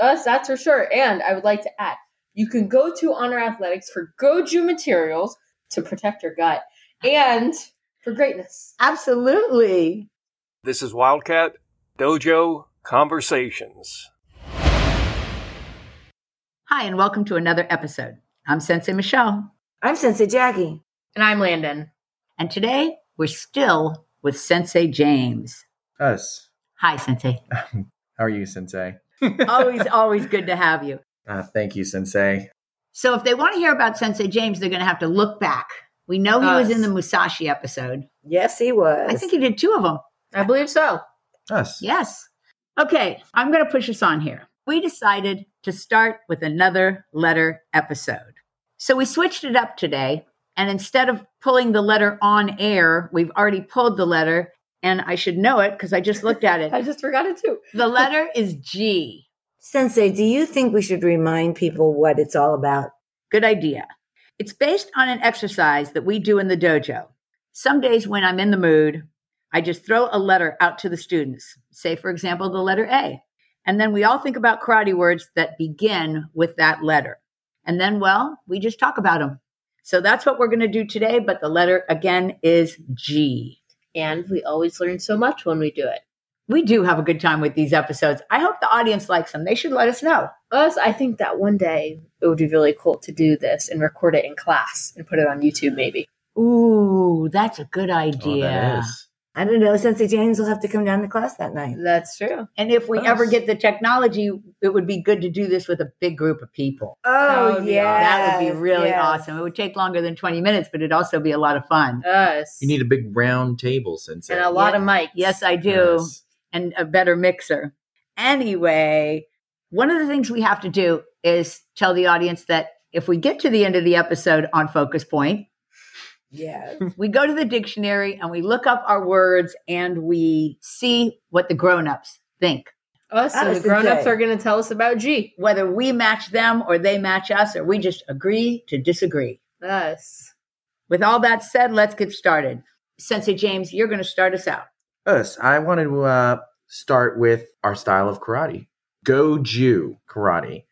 Us, that's for sure. And I would like to add, you can go to Honor Athletics for Goju materials to protect your gut and for greatness. Absolutely. This is Wildcat Dojo Conversations. Hi, and welcome to another episode. I'm Sensei Michelle, I'm Sensei Jackie. And I'm Landon. and today we're still with Sensei James. Us. Hi, Sensei. How are you, Sensei? Always, always good to have you. Uh, thank you, Sensei. So, if they want to hear about Sensei James, they're going to have to look back. We know he was in the Musashi episode. Yes, he was. I think he did two of them. I believe so. Us. Yes. Okay, I'm going to push us on here. We decided to start with another letter episode. So we switched it up today. And instead of pulling the letter on air, we've already pulled the letter. And I should know it because I just looked at it. I just forgot it too. The letter is G. Sensei, do you think we should remind people what it's all about? Good idea. It's based on an exercise that we do in the dojo. Some days when I'm in the mood, I just throw a letter out to the students. Say, for example, the letter A. And then we all think about karate words that begin with that letter. And then, well, we just talk about them. So that's what we're going to do today. But the letter again is G. And we always learn so much when we do it. We do have a good time with these episodes. I hope the audience likes them. They should let us know. Us, I think that one day it would be really cool to do this and record it in class and put it on YouTube, maybe. Ooh, that's a good Oh, idea. that is. I don't know. Sensei James will have to come down to class that night. That's true. And if we ever get the technology, it would be good to do this with a big group of people. Oh, would be yeah. that would be really awesome. It would take longer than 20 minutes, but it'd also be a lot of fun. Us. You need a big round table, Sensei. and a lot Yeah. of mics. Yes, I do. Yes. And a better mixer. Anyway, one of the things we have to do is tell the audience that if we get to the end of the episode on Focus Point, Yes. we go to the dictionary and we look up our words and we see what the grown-ups think. Us, That and the grown ups are going to tell us about G. Whether we match them or they match us, or we just agree to disagree. Us. With all that said, let's get started. Sensei James, you're going to start us out. Us. I wanted to uh, start with our style of karate. Goju karate.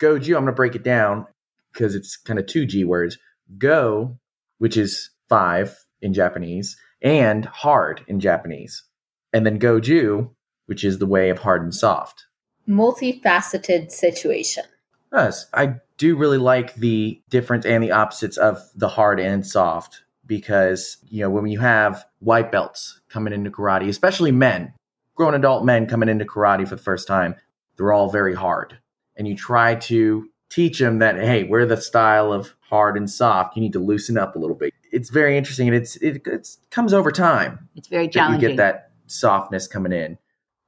Goju, I'm going to break it down because it's kind of two G words. Go, which is five in Japanese, and hard in Japanese. And then Goju, which is the way of hard and soft. Multifaceted situation. Us. I do really like the difference and the opposites of the hard and soft because, you know, when you have white belts coming into karate, especially men, grown adult men coming into karate for the first time, they're all very hard. And you try to teach them that, hey, we're the style of hard and soft. You need to loosen up a little bit. It's very interesting and it's, it it's, comes over time It's very challenging. you get that softness coming in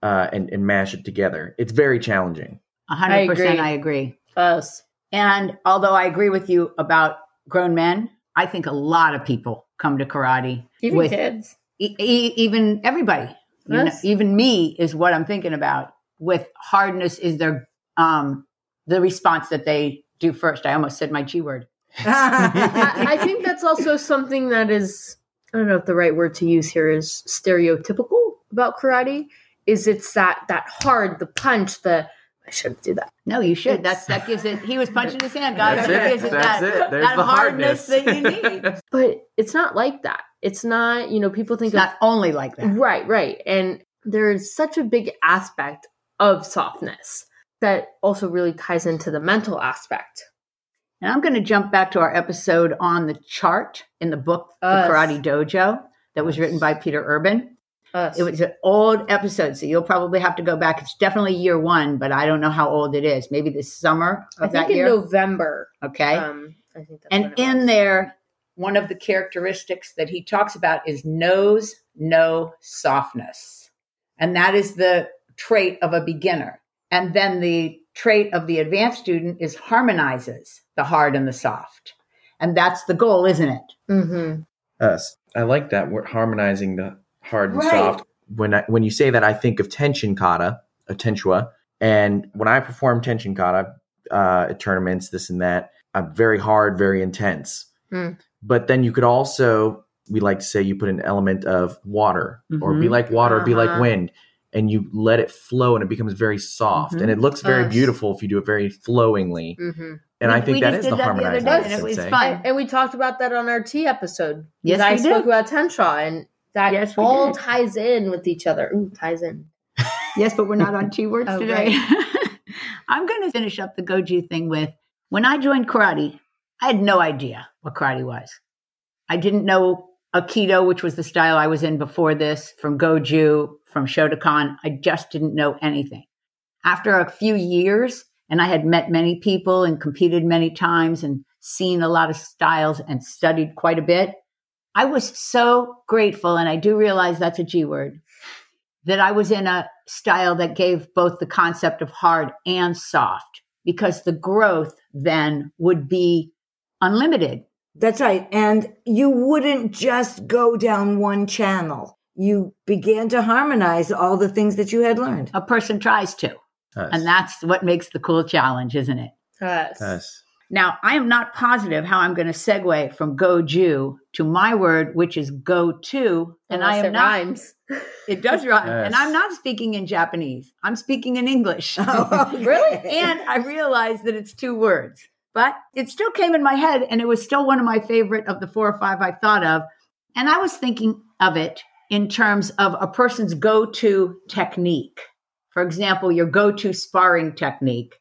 uh, and, and mash it together. It's very challenging. A 100% agree. I agree. Us. And although I agree with you about grown men, I think a lot of people come to karate Even with kids. e- e- even everybody. You know, even me is what I'm thinking about. With hardness is their um the response that they do first. I almost said my G word. I, I think that's also something that is I don't know if the right word to use here is stereotypical about karate. Is it's that that hard, the punch, the I shouldn't do that. No, you should. That's that gives it. He was punching his hand, guys. That's That it. gives it That's that, it. There's that the hardness hardness. that you need. But it's not like that. It's not, you know, people think It's of not only like that. Right, right. And there's such a big aspect of softness that also really ties into the mental aspect. And I'm going to jump back to our episode on the chart in the book, The Karate Dojo, that was written by Peter Urban. Us. It was an old episode, so you'll probably have to go back. It's definitely year one, but I don't know how old it is. Maybe this summer I think in year. November. okay. Um, I think that's and in there, one of the characteristics that he talks about is knows, no softness. And that is the trait of a beginner. And then the trait of the advanced student is harmonizes the hard and the soft. And that's the goal, isn't it? Mhm. Us. I like that. We're harmonizing the hard and Right. soft. When I, when you say that, I think of tenshin kata, a tensho. And when I perform tenshin kata uh, at tournaments, this and that, I'm very hard, very intense. Mm. But then you could also, we like to say, you put an element of water, or be Mhm. like water, be like Uh-huh. wind, and you let it flow and it becomes very soft Mhm. and it looks very Us. beautiful if you do it very flowingly. Mm-hmm. And We- I think we that just is did the that the other harmonized day, and it was fun. And, and we talked about that on our tea episode. Yes, I we spoke did. about Tensho, and that Yes, all did. ties in with each other. Ooh, ties in. Yes, but we're not on T words Oh, today. I'm going to finish up the Goju thing with when I joined karate, I had no idea what karate was. I didn't know Aikido, which was the style I was in before this, from Goju, from Shotokan. I just didn't know anything. After a few years, and I had met many people and competed many times and seen a lot of styles and studied quite a bit, I was so grateful, and I do realize that's a G word, that I was in a style that gave both the concept of hard and soft because the growth then would be unlimited. That's right. And you wouldn't just go down one channel. You began to harmonize all the things that you had learned. A person tries to. Us. And that's what makes the cool challenge, isn't it? Yes. Us. Now, I am not positive how I'm going to segue from goju to my word, which is go to. And I am it not, rhymes. it does rhyme. Yes. And I'm not speaking in Japanese. I'm speaking in English. Oh, really? and I realized that it's two words, but it still came in my head and it was still one of my favorite of the four or five I thought of. And I was thinking of it in terms of a person's go to technique. For example, your go to sparring technique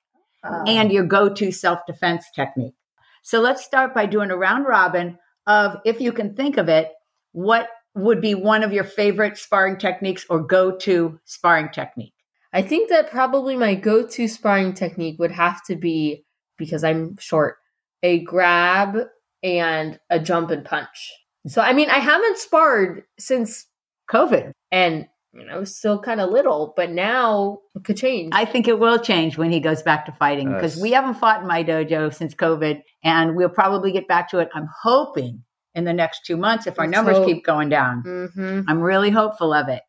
ah. and your go to self defense technique. So let's start by doing a round robin of, if you can think of it, what would be one of your favorite sparring techniques or go to sparring technique? I think that probably my go to sparring technique would have to be, because I'm short, a grab and a jump and punch. So, I mean, I haven't sparred since, COVID. and, you know, still kind of little, but now it could change. I think it will change when he goes back to fighting because Yes. we haven't fought in my dojo since COVID and we'll probably get back to it. I'm hoping in the next two months if our Let's numbers hope. keep going down. mm-hmm. I'm really hopeful of it.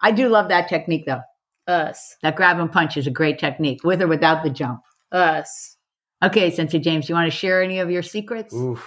I do love that technique though. Us. That grab and punch is a great technique with or without the jump. Us. Okay, Sensei James, you want to share any of your secrets? Oof.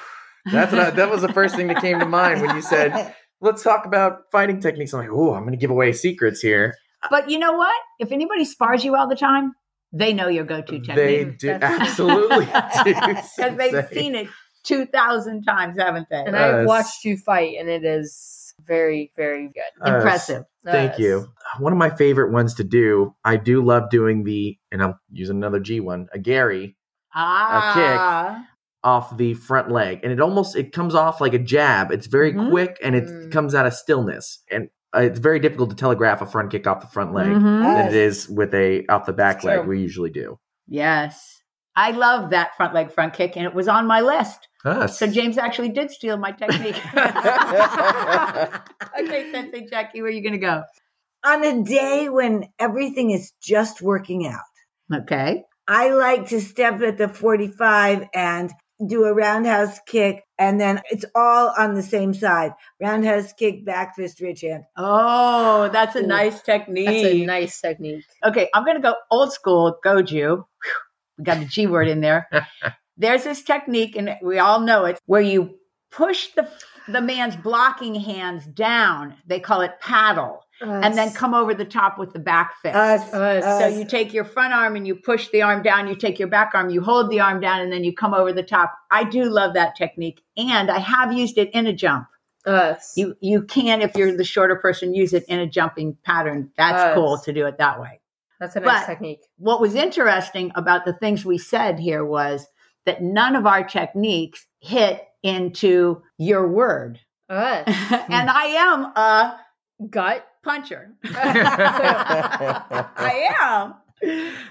That's what I, that was the first thing that came to mind when you said, let's talk about fighting techniques. I'm like, oh, I'm going to give away secrets here. But you know what? If anybody spars you all the time, they know your go-to technique. They do absolutely because they've seen it 2,000 times, haven't they? And I've watched you fight, and it is very, very good. Us. Impressive. Thank Us. you. One of my favorite ones to do, I do love doing the, and I'm using another G one, a geri Ah. Off the front leg, and it almost it comes off like a jab. It's very Mhm. quick and it Mm. comes out of stillness, and uh, it's very difficult to telegraph a front kick off the front leg Mhm. than it is with a off the back leg. We usually do. Yes. I love that front leg front kick, and it was on my list. Us. So James actually did steal my technique. okay, Sensei Jackie, where are you going to go? On a day when everything is just working out, Okay. I like to step at the 45 and do a roundhouse kick, and then it's all on the same side. Roundhouse kick, back fist, ridge hand. Oh, that's a Ooh, nice technique. That's a nice technique. Okay, I'm going to go old school goju. We got the G word in there. There's this technique, and we all know it, where you push the the man's blocking hands down. They call it paddle, and then come over the top with the back fist. Us, Us. us. So you take your front arm and you push the arm down. You take your back arm, you hold the arm down, and then you come over the top. I do love that technique, and I have used it in a jump. Us. You you can, if you're the shorter person, use it in a jumping pattern. That's cool to do it that way. That's a nice but- technique. What was interesting about the things we said here was that none of our techniques hit into your word, Us. and hmm. I am a Gut. Puncher. I am.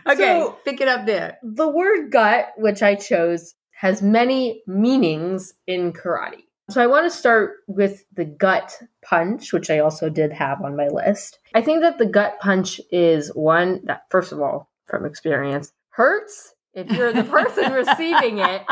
Okay, So- pick it up there. The word gut, which I chose, has many meanings in karate. So I want to start with the gut punch, which I also did have on my list. I think that the gut punch is one that, first of all, from experience, hurts if you're the person receiving it,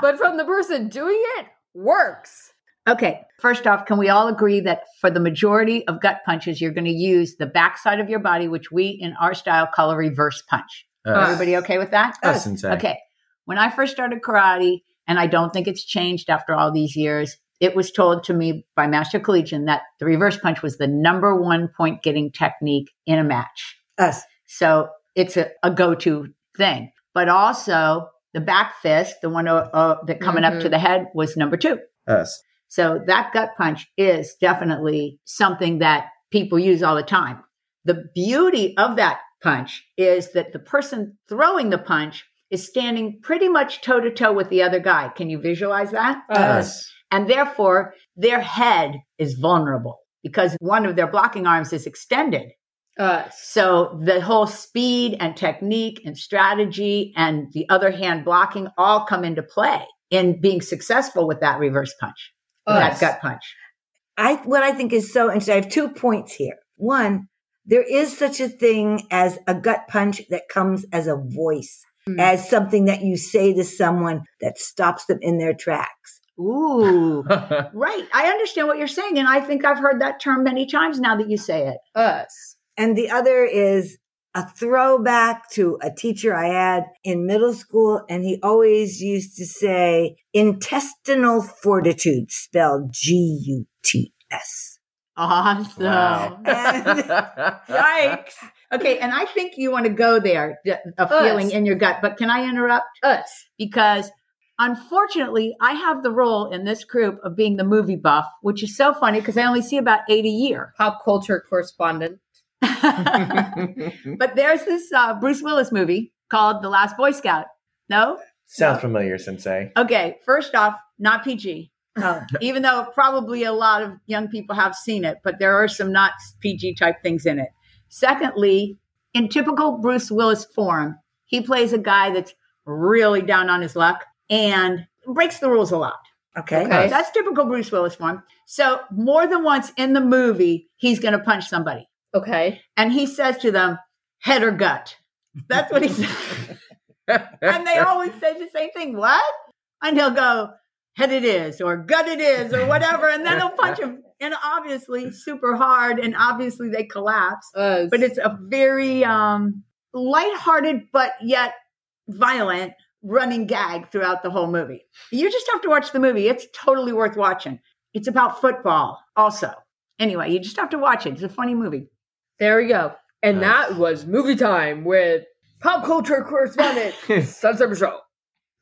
but from the person doing it, works. Okay, first off, can we all agree that for the majority of gut punches, you're going to use the backside of your body, which we in our style call a reverse punch? Us. Everybody okay with that? Us, sensei. Okay. When I first started karate, and I don't think it's changed after all these years, it was told to me by Master Collegian that the reverse punch was the number one point getting technique in a match. Us. So it's a, a go to thing. But also the back fist, the one uh, uh, that coming up to Mhm. the head, was number two. Us. So that gut punch is definitely something that people use all the time. The beauty of that punch is that the person throwing the punch is standing pretty much toe to toe with the other guy. Can you visualize that? Us. And therefore, their head is vulnerable because one of their blocking arms is extended. Us. So the whole speed and technique and strategy and the other hand blocking all come into play in being successful with that reverse punch, that gut punch. I what I think is so interesting. I have two points here. One, there is such a thing as a gut punch that comes as a voice, Mm. as something that you say to someone that stops them in their tracks. Ooh, right. I understand what you're saying. And I think I've heard that term many times now that you say it. Us. And the other is a throwback to a teacher I had in middle school. And he always used to say intestinal fortitude spelled G U T S. Awesome. wow. Yikes. Okay. And I think you want to go there, a feeling Us. in your gut. But can I interrupt? Us. because unfortunately I have the role in this group of being the movie buff, which is so funny because I only see about eight a year. Pop culture correspondent. but there's this uh, Bruce Willis movie called The Last Boy Scout. No? Sounds familiar, Sensei. Okay. First off, not PG. Oh, Even though probably a lot of young people have seen it, but there are some not PG type things in it. Secondly, in typical Bruce Willis form, he plays a guy that's really down on his luck and breaks the rules a lot. okay. Okay. That's typical Bruce Willis form. So more than once in the movie, he's going to punch somebody, Okay. and he says to them, "Head or gut." That's what he says, and they always say the same thing. What? And he'll go, "Head it is," or "Gut it is," or whatever, and then he'll punch him, and obviously super hard, and obviously they collapse. Us. But it's a very um, lighthearted, but yet violent running gag throughout the whole movie. You just have to watch the movie. It's totally worth watching. It's about football also. Anyway, you just have to watch it. It's a funny movie. There we go. And Nice. that was movie time with pop culture correspondent Sunset Show.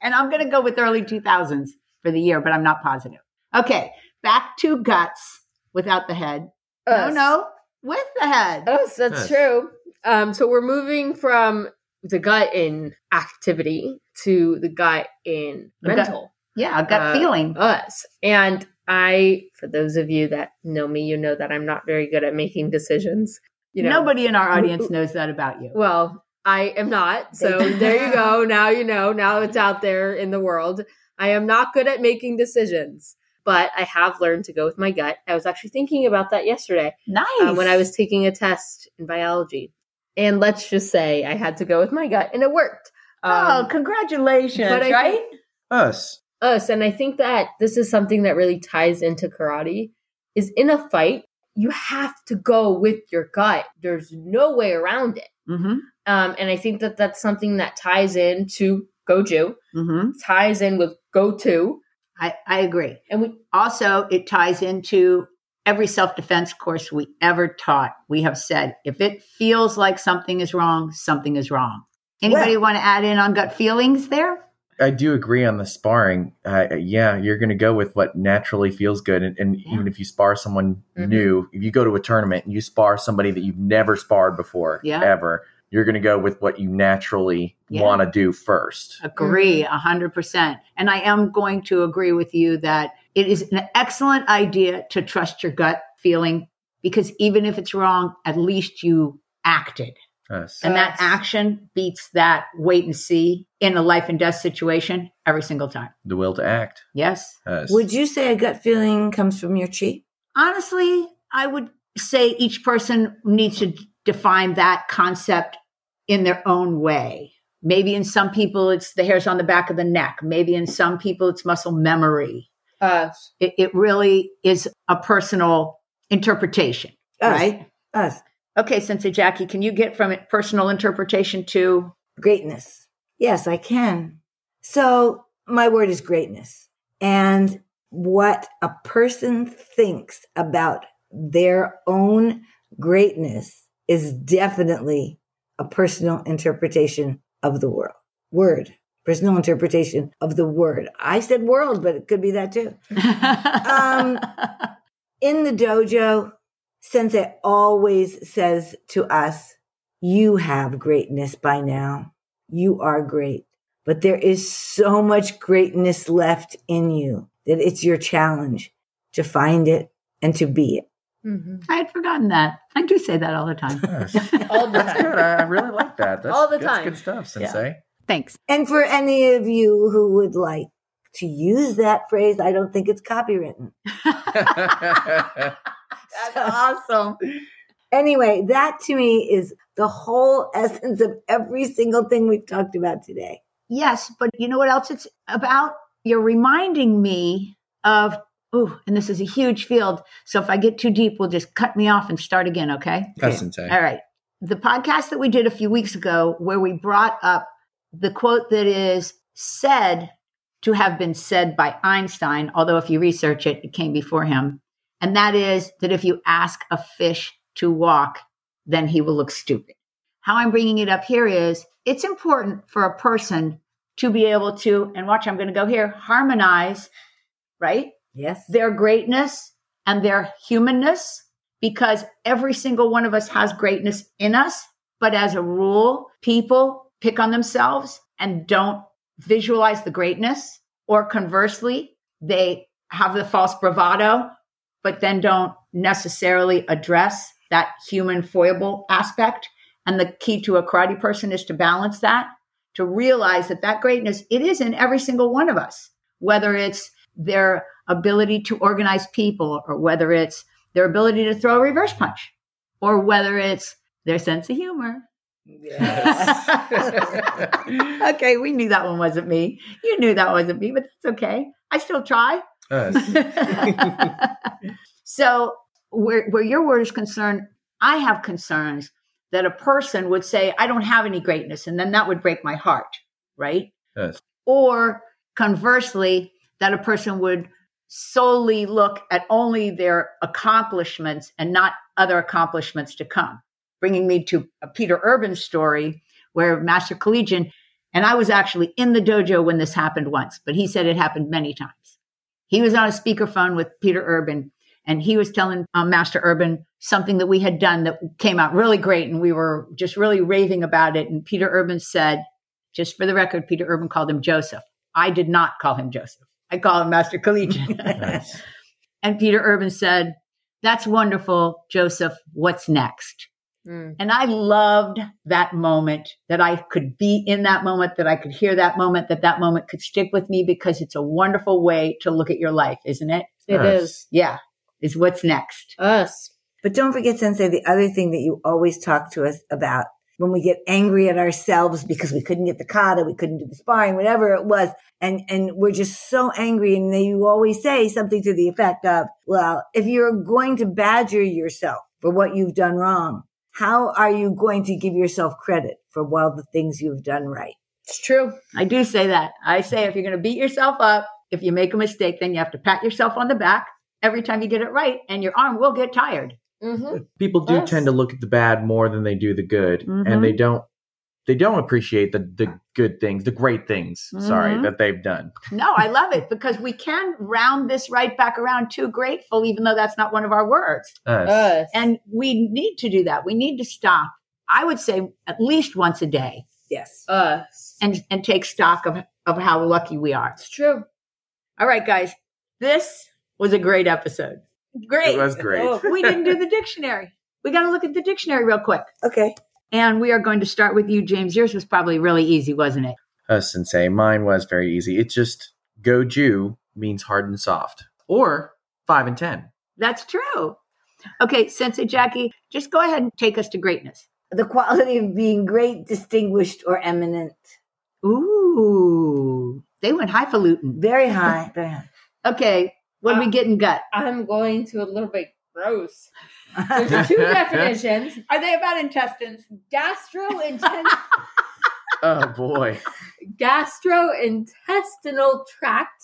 And I'm going to go with early 2000s for the year, but I'm not positive. Okay, back to guts without the head. Us. No, no, with the head. Us, that's Us. true. Um, so we're moving from the gut in activity to the gut in The gut- mental. Yeah, a gut Uh, feeling. Us. And I, for those of you that know me, you know that I'm not very good at making decisions. You know, Nobody in our audience knows that about you. Well, I am not. So there you go. Now you know. Now it's out there in the world. I am not good at making decisions, but I have learned to go with my gut. I was actually thinking about that yesterday Nice. uh, when I was taking a test in biology. And let's just say I had to go with my gut and it worked. oh, Um, congratulations, but right? think- Us. us and i think that this is something that really ties into karate is in a fight you have to go with your gut there's no way around it mm-hmm. um, and i think that that's something that ties into goju Mm-hmm. ties in with go to I, I agree. and we Also, it ties into every self defense course we ever taught. We have said if it feels like something is wrong, something is wrong. Anybody want to add in on gut feelings there? I do agree on the sparring. Uh, yeah, you're going to go with what naturally feels good. And, and Yeah. even if you spar someone Mhm. new, if you go to a tournament and you spar somebody that you've never sparred before, Yeah. ever, you're going to go with what you naturally Yeah. want to do first. Agree a hundred percent. And I am going to agree with you that it is an excellent idea to trust your gut feeling because even if it's wrong, at least you acted. Us. And that action beats that wait and see in a life and death situation every single time. the will to act. Yes. Us. Would you say a gut feeling comes from your chi? Honestly, I would say each person needs to define that concept in their own way. Maybe in some people, it's the hairs on the back of the neck. Maybe in some people, it's muscle memory. us It, it really is a personal interpretation, Us. right? Us. Okay, Sensei Jackie, can you get from it personal interpretation to Greatness. Yes, I can. So my word is greatness. And what a person thinks about their own greatness is definitely a personal interpretation of the world. Word. Personal interpretation of the word. I said world, but it could be that too. Um, in the dojo, Sensei always says to us, You have greatness by now. You are great. But there is so much greatness left in you that it's your challenge to find it and to be it. Mhm. I had forgotten that. I do say that all the time. Yes. All the That's time. good. I, I really like that. That's, All the that's time. good stuff, Sensei. Thanks. And for any of you who would like to use that phrase, I don't think it's copywritten. That's awesome. Anyway, that to me is the whole essence of every single thing we've talked about today. Yes, but you know what else it's about? You're reminding me of, oh, and this is a huge field. So if I get too deep, we'll just cut me off and start again, okay? Yes, Sensei. All right. The podcast that we did a few weeks ago, where we brought up the quote that is said to have been said by Einstein, although if you research it, it came before him. And that is that if you ask a fish to walk, then he will look stupid. How I'm bringing it up here is it's important for a person to be able to, and watch, I'm going to go here, harmonize, right? Yes. their greatness and their humanness because every single one of us has greatness in us. But as a rule, people pick on themselves and don't visualize the greatness. Or conversely, they have the false bravado, but then don't necessarily address that human foible aspect. And the key to a karate person is to balance that, to realize that that greatness, it is in every single one of us, whether it's their ability to organize people or whether it's their ability to throw a reverse punch or whether it's their sense of humor. Yes. okay, we knew that one wasn't me. You knew that wasn't me, but that's okay. I still try. Yes. so, where, where your word is concerned, I have concerns that a person would say, I don't have any greatness, and then that would break my heart, right? Yes. Or conversely, that a person would solely look at only their accomplishments and not other accomplishments to come. Bringing me to a Peter Urban story where Master Collegian, and I was actually in the dojo when this happened once, but he said it happened many times. He was on a speakerphone with Peter Urban, and he was telling um, Master Urban something that we had done that came out really great, and we were just really raving about it. And Peter Urban said, just for the record, Peter Urban called him Joseph. I did not call him Joseph. I call him Master Collegian. Nice. and Peter Urban said, That's wonderful, Joseph. What's next? Mm. And I loved that moment that I could be in that moment, that I could hear that moment, that that moment could stick with me because it's a wonderful way to look at your life, isn't it? It Yes. is Yeah. Is what's next. us. But don't forget, Sensei, the other thing that you always talk to us about when we get angry at ourselves because we couldn't get the kata, we couldn't do the sparring, whatever it was, and and we're just so angry, and then you always say something to the effect of, "Well, if you're going to badger yourself for what you've done wrong, how are you going to give yourself credit for all the things you've done right?" It's true. I do say that. I say if you're going to beat yourself up, if you make a mistake, then you have to pat yourself on the back every time you get it right, and your arm will get tired. Mm-hmm. People do Yes. tend to look at the bad more than they do the good, Mhm. and they don't. They don't appreciate the, the good things, the great things, sorry, Mhm. that they've done. No, I love it because we can round this right back around to grateful, even though that's not one of our words. Us. Us. And we need to do that. We need to stop. I would say at least once a day Yes. us. and, and take stock of, of how lucky we are. It's true. All right, guys, this was a great episode. Great. It was great. Oh, we didn't do the dictionary. We got to look at the dictionary real quick. Okay. And we are going to start with you, James. Yours was probably really easy, wasn't it? Us sensei. Mine was very easy. It's just goju means hard and soft, or five and ten. That's true. Okay, Sensei Jackie, just go ahead and take us to greatness. The quality of being great, distinguished, or eminent. Ooh, they went highfalutin. Very high. Very high. Okay, what do we uh, get in gut? I'm going to a little bit gross. There's two definitions. Are they about intestines? Gastrointestinal Oh boy. gastrointestinal tract,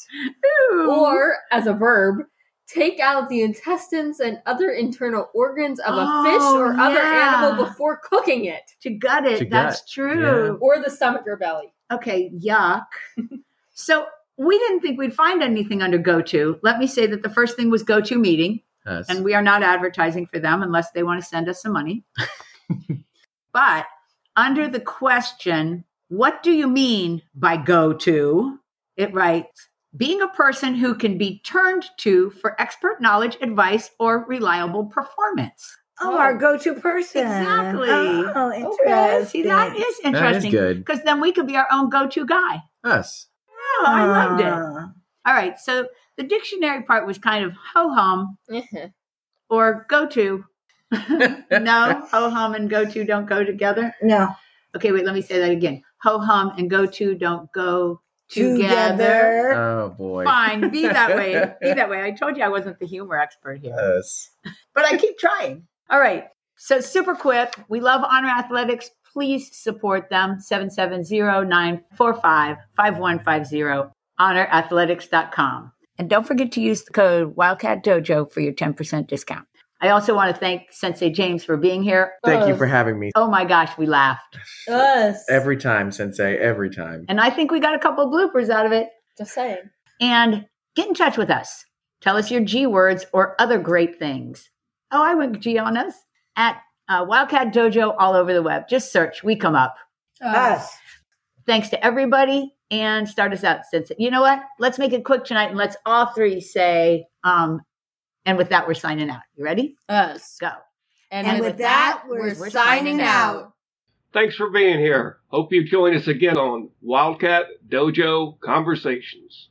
or as a verb, take out the intestines and other internal organs of a fish Oh, or other animal before cooking it, to gut it. To gut, that's true. or the stomach or belly. Okay, yuck. so we didn't think we'd find anything under go to. Let me say that the first thing was GoToMeeting, Yes. and we are not advertising for them unless they want to send us some money. but under the question, what do you mean by go to? It writes, being a person who can be turned to for expert knowledge, advice, or reliable performance. Oh, our go-to person. Exactly. Oh, Okay, interesting. see, that is interesting. That is interesting. good. Because then we could be our own go to guy. Us. Oh, I loved it. Ah. All right. So the dictionary part was kind of ho hum mm-hmm. or go to. no, ho hum and go to don't go together. No. Okay, wait, let me say that again. Ho hum and go to don't go together. Together. Oh boy. Fine, be that way. Be that way. I told you I wasn't the humor expert here, Us. but I keep trying. All right. So super quick. We love Honor Athletics. Please support them. 770-945-5150. HonorAthletics.com. And don't forget to use the code Wildcat Dojo for your 10% discount. I also want to thank Sensei James for being here. Thank you for having me. Oh my gosh, we laughed. Us. Every time, Sensei. Every time. And I think we got a couple bloopers out of it. Just saying. And get in touch with us. Tell us your G words or other great things. Oh, I went G on us at uh, Wildcat Dojo all over the web. Just search, we come up. Us. Thanks to everybody and start us out. Since you know what, let's make it quick tonight and let's all three say. Um, and with that, we're signing out. You ready? Us. Go. And with that, we're signing out. Thanks for being here. Hope you join us again on Wildcat Dojo Conversations.